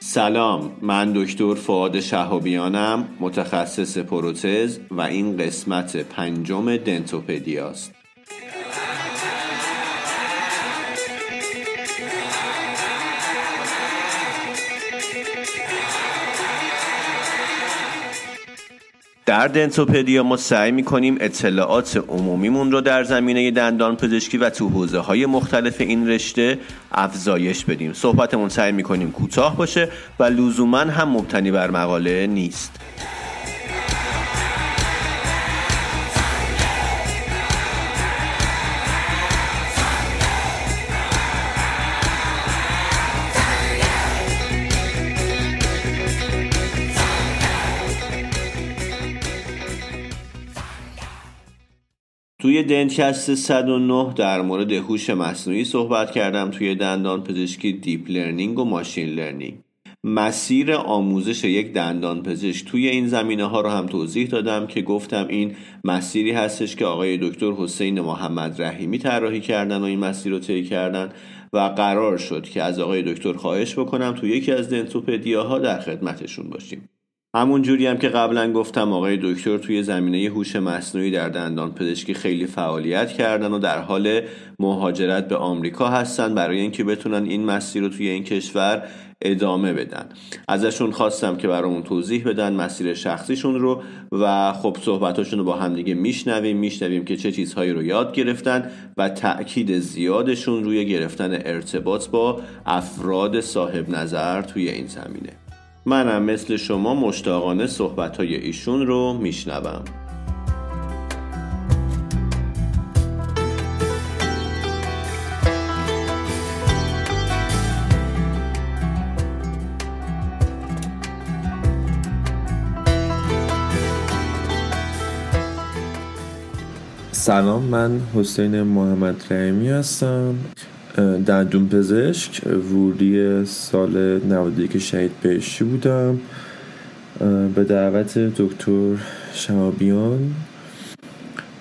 سلام من دکتر فعاد شهابیانم متخصص پروتز و این قسمت پنجم دنتوپدیاست در دنتوپدیا ما سعی می‌کنیم اطلاعات عمومیمون رو در زمینه دندان پزشکی و تو حوزه های مختلف این رشته افزایش بدیم. صحبتمون سعی می‌کنیم کوتاه باشه و لزوما هم مبتنی بر مقاله نیست. توی دنتکست 109 در مورد هوش مصنوعی صحبت کردم توی دندان پزشکی deep learning و machine learning. مسیر آموزش یک دندان پزشک توی این زمینه ها رو هم توضیح دادم که گفتم این مسیری هستش که آقای دکتر حسین محمد رحیمی طراحی کردن و این مسیر رو طی کردن و قرار شد که از آقای دکتر خواهش بکنم توی یکی از دنتوپدیاها در خدمتشون باشیم. همون جوری هم که قبلا گفتم آقای دکتر توی زمینه هوش مصنوعی در دندان پزشکی خیلی فعالیت کردن و در حال مهاجرت به آمریکا هستن برای اینکه بتونن این مسیر رو توی این کشور ادامه بدن. ازشون خواستم که برامون توضیح بدن مسیر شخصیشون رو و خب صحبتاشون رو با همدیگه میشنویم میشنویم که چه چیزهایی رو یاد گرفتن و تأکید زیادشون روی گرفتن ارتباط با افراد صاحب نظر توی این زمینه. منم مثل شما مشتاقانه صحبت های ایشون رو میشنوم. سلام من حسین محمد رحیمی هستم. دندون پزشک ورودی سال 91 شهید بهشتی بودم. به دعوت دکتر شهابیان.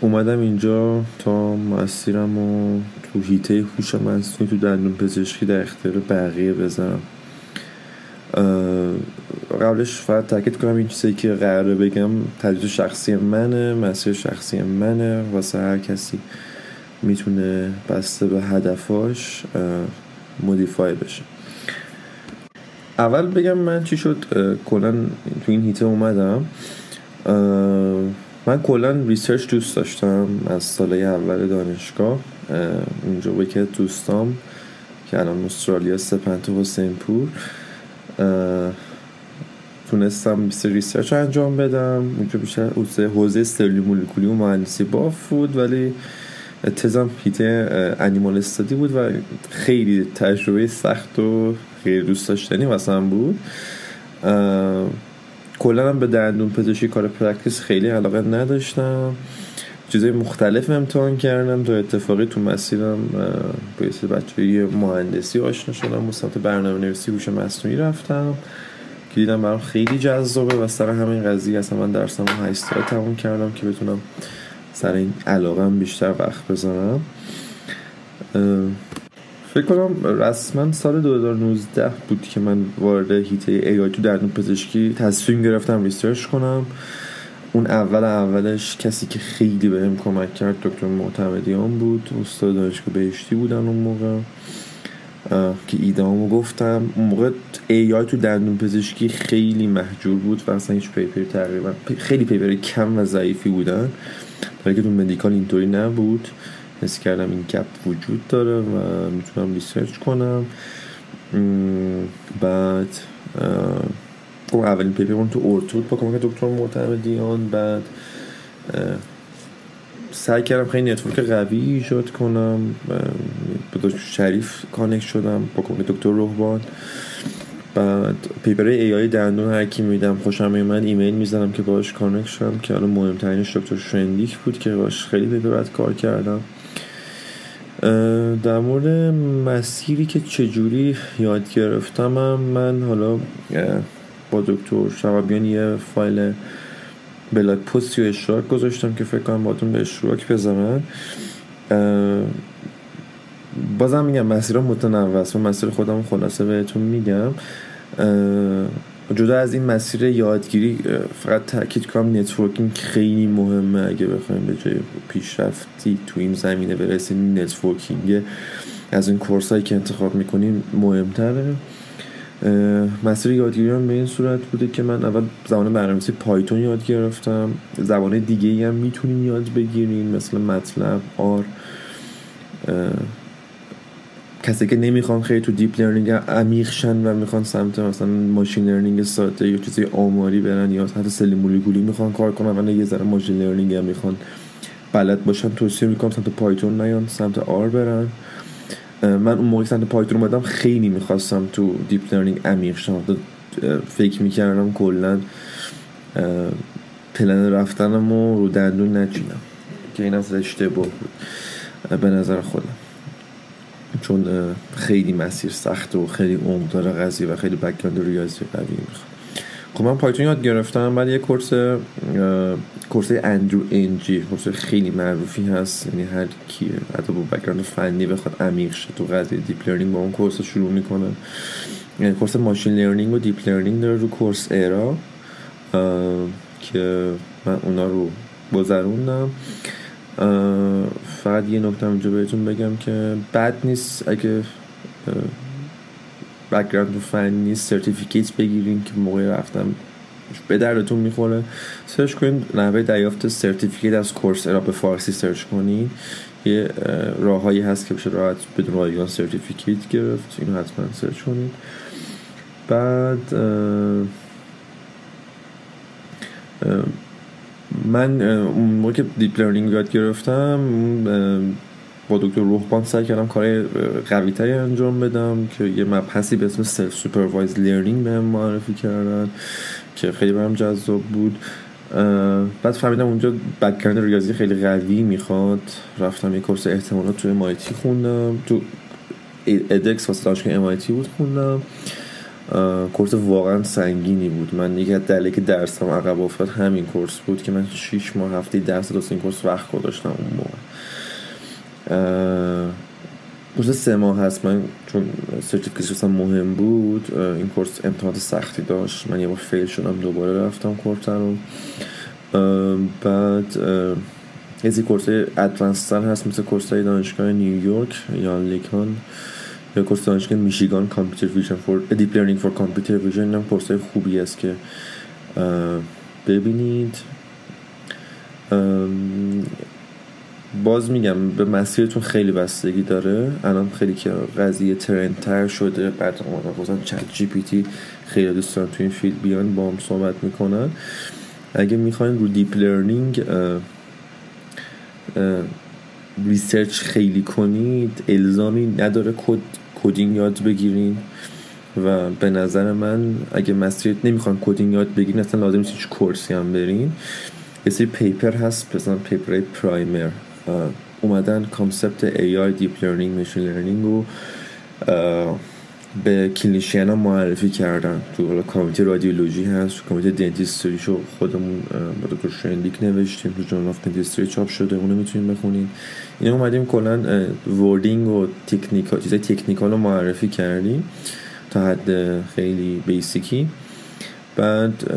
اومدم اینجا تا مسیرم و تو هیته هوش مصنوعی تو دندون پزشکی در اختیار بقیه بزنم قبلش فقط تاکید کنم این چیزی که قراره بگم تجربه شخصی منه مسیر شخصی منه واسه هر کسی می‌تونه بسته به هدفاش modify بشه. اول بگم من چی شد کلا تو این حیطه اومدم. من کلا research دوست داشتم از سال اول دانشگاه. اونجا با که دوستام که الان استرالیا سپنت و پور تونستم basic research انجام بدم. اونجا بیشتر حوزه سلولی مولکولی و مهندسی بافت بود ولی تزم حیطه animal study بود و خیلی تجربه سخت و خیلی دوست داشتنی مثلا بود. کلا به دندون پزشکی کار practice خیلی علاقه نداشتم. چیزای مختلف امتحان کردم. تا اتفاقی تو مسیرم با یه بچه مهندسی آشنا شدم. و سمت برنامه نویسی هوش مصنوعی رفتم. که دیدم برام خیلی جذابه و سر همین قضیه اصلا من درسم 8 ساله تموم کردم که بتونم سر این علاقم بیشتر وقت بذارم فکر کنم رسما سال 2019 بود که من وارد حیطه AI تو دندون پزشکی تصمیم گرفتم research کنم. اون اول اولش کسی که خیلی بهم کمک کرد دکتر معتمدیان بود استاد دانشگاه بهشتی بودن اون موقع. که ایدهامو گفتم. اون موقع AI تو دندون پزشکی خیلی مهجور بود و اصلا هیچ paper تقریبا خیلی paper کم و ضعیفی بودن. برای که تو medical اینطوری نبود حس کردم این gap وجود داره و می‌تونم research کنم. بعد اون اولین paper تو ortho با کمک دکتر معتمدیان بعد سعی کردم خیلی network قوی ایجاد کنم. دکتر شریف کانکت شدم با کمک دکتر روحبان بعد پیپر ای آی دندون هر میدم. خوشم میومد ایمیل می‌زنم که باش کانکت شدم که الان مهمترینش دکتر شرندیک بود که باش خیلی پیپر کار کردم. در مورد مسیری که چجوری یاد گرفتم من حالا با دکتر شوابیان یه فایل بلاک پستی و اشتراک گذاشتم که فکر کنم باتون به اشتراک بزنن. بازم میگم مسیر متنوع است و مسیر خودم خلاصه بهتون میگم. جدا از این مسیر یادگیری فقط تاکید کنم networking خیلی مهمه. اگه بخوایم به جای پیشرفتی تو این زمینه برسیم networking از این course هایی که انتخاب می‌کنیم مهمتره. مسیر یادگیری هم به این صورت بوده که من اول زبان برنامه‌نویسی Python یاد گرفتم. زبان دیگه هم می‌تونیم یاد بگیریم مثل MATLAB R کسی که نمی‌خوان خیلی تو deep learning عمیق شن و می‌خوان سمت مثلا machine learning ساده یا چیزی آماری برن یا حتی سلولی مولکولی می‌خوان کار کنن و یه ذره machine learning هم می‌خوان بلد باشن توصیه می‌کنم سمت Python نیان سمت R برن. من اون موقع سمت Python اومدم خیلی می‌خواستم تو deep learning عمیق شم. فکر می‌کردم کلا پلن رفتنم رو, رو دندون نچینم که این از اشتباه بود. به نظر خودم. چون خیلی مسیر سخت و خیلی عمق داره قضیه و خیلی background ریاضی قوی می‌خواد. خب من Python یاد گرفتم بعد یه course course Andrew Ng course خیلی معروفی هست. یعنی هر کی حتی با background فنی بخواد عمیق شه تو قضیه deep learning با اون course شروع می‌کنه. یعنی course machine learning و deep learning داره رو Coursera که من اونا رو گذروندم. فقط یه نکته اینجا بهتون بگم که بد نیست اگه background و نیست certificate بگیرین که موقع رفتن به دردتون می‌خوره. search کنین نحوه دریافت certificate از course را به فارسی سرچ کنین. یه راههایی هست که بشه راحت بدون رایگان certificate گرفت. اینو حتما search کنین. بعد من اون موقع که deep learning یاد گرفتم با دکتر روحبان سعی کردم کار قوی تری انجام بدم که یه مبحثی به اسم self supervised learning بهم معرفی کردن که خیلی برام جذاب بود. بعد فهمیدم اونجا background ریاضی خیلی قوی می‌خواد. رفتم یه course احتمالات توی MIT خوندم. تو edX واسه دانشگاه MIT بود خوندم. course واقعا سنگینی بود. من یکی از دلیلی که درسم عقب افتاد همین course بود که من 6 ماه هفته درس درست این course وقت گذاشتم اون موقع. course سه ماه هست من چون certification مهم بود این course امتحانات سختی داشت. من یه بار fail شدم دوباره رفتم course رو. بعد یه course advanced تر هست مثل course های دانشگاه نیویورک یا LeCun. یا دانشگاه میشیگان computer vision for deep learning for computer vision هم course خوبی است که ببینید. باز میگم به مسیرتون خیلی بستگی داره. الان خیلی که قضیه ترندتر شده. بعد مثلا ChatGPT خیلی دوستان تو این field بیان با هم صحبت می‌کنن. اگه می‌خواین رو deep learning research خیلی کنید الزامی نداره. کد coding یاد بگیرین و به نظر من اگه مسیر نمی‌خوان coding یاد بگیرین اصلا لازم نیست هیچ course ی هم برین. یه سری paper هست مثلا paper primer. اومدن concept های deep learning machine learning رو به clinician ها معرفی کردن. تو community رادیولوژی هست تو community dentistry ش رو خودمون دکتر شندیک نوشتیم تو Journal of Dentistry چاپ شده اونو می‌تونیم بخونین اینا اومدیم کلا wording و technical چیزای technical رو معرفی کردیم تا حد خیلی basic ی بعد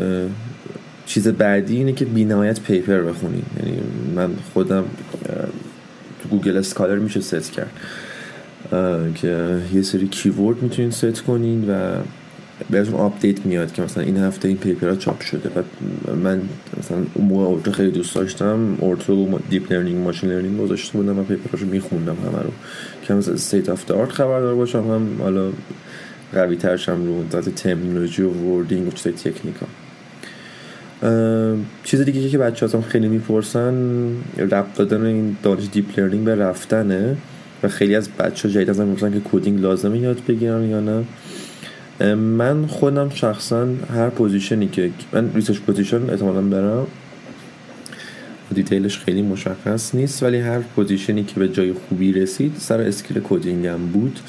چیز بعدی اینه که بینهایت paper بخونیم. یعنی من خودم تو Google Scholar میشه ست کرد. که یه سری keyword می‌تونین ست کنین و بهتون update میاد که مثلا این هفته این paper ها چاپ شده. و من مثلا اون موقع ortho خیلی دوست داشتم ortho deep learning machine learning گذاشته بودم و paper اشو میخوندم همه رو. که مثلا state of the art خبردار باشم هم حالا قوی ترشم رو ذات terminology و wording و چیزای technical. چیز دیگه که بچه هم خیلی می‌پرسن ربط دادن این دانش deep learning به رفتنه. و خیلی از بچه جدید ازم که coding لازمه یاد بگیرم یا نه. من خودم شخصا هر position ی که من research position احتمالا برم detail ش خیلی مشخص نیست ولی هر position ی که به جای خوبی رسید سر skill coding هم بود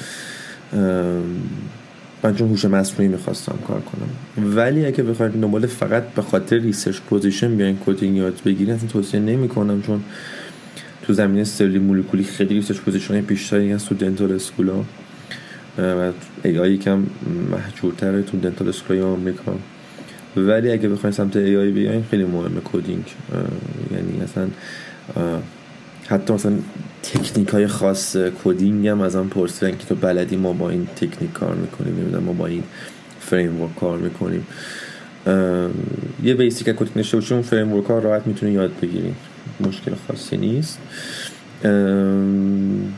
من چون هوش مصنوعی می‌خواستم کار کنم. ولی اگه بخواید دنبال فقط به خاطر research position بیاین coding یاد بگیرین اصلا توصیه نمی‌کنم چون تو زمینه سلولی مولکولی خیلی research position بیشتری هست تو dental school ا. و AI یکم مهجورتره تو dental school ای آمریکا. ولی اگه بخواین سمت AI بیاین خیلی مهمه coding. یعنی اصلا حتی مثلا تکنیک های خاص coding هم ازم پرسیدن که تو بلدی ما با این تکنیک کار می‌کنیم نمی‌دونم ما با این فریم کار می‌کنیم. یه basic coding باشیم اون فریم ها راحت می‌تونی یاد بگیریم مشکل خاصی نیست.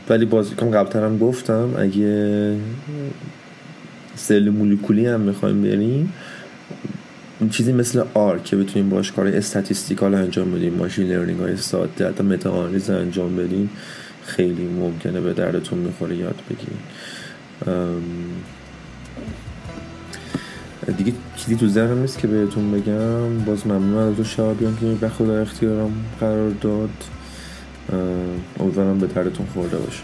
ولی باز کم قبلتر هم گفتم اگه سلولی مولکولی هم می‌خوایم بریم چیزی مثل R که بتونیم باش کار statistical انجام بدیم machine learning های ساده حتی meta انجام بدیم خیلی ممکنه به دردتون می‌خوره یاد بگیریم دیگه چیزی تو ذهنم نیست که بهتون بگم. باز ممنون از تو شابیان که به خدا اختیارم قرار داد. امیدوارم به دردتون خورده باشه.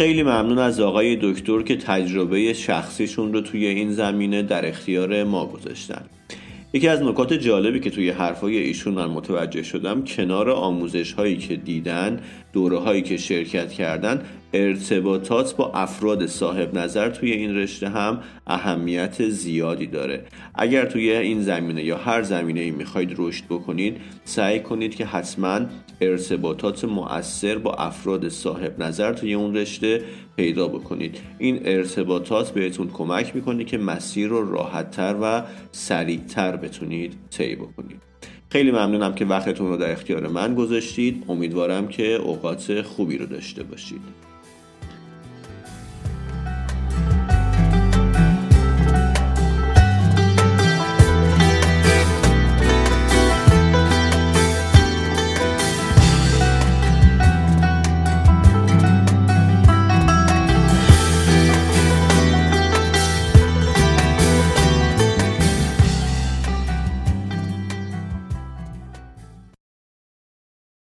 خیلی ممنون از آقای دکتر که تجربه شخصیشون رو توی این زمینه در اختیار ما گذاشتن. یکی از نکات جالبی که توی حرفای ایشون من متوجه شدم کنار آموزش هایی که دیدن دوره هایی که شرکت کردن ارتباطات با افراد صاحب نظر توی این رشته هم اهمیت زیادی داره. اگر توی این زمینه یا هر زمینه ای می‌خواید رشد بکنید سعی کنید که حتما ارتباطات مؤثر با افراد صاحب نظر توی اون رشته پیدا بکنید. این ارتباطات بهتون کمک می‌کنه که مسیر رو راحتتر و سریعتر بتونید طی بکنید. خیلی ممنونم که وقتتون رو در اختیار من گذاشتید. امیدوارم که اوقات خوبی رو داشته باشید.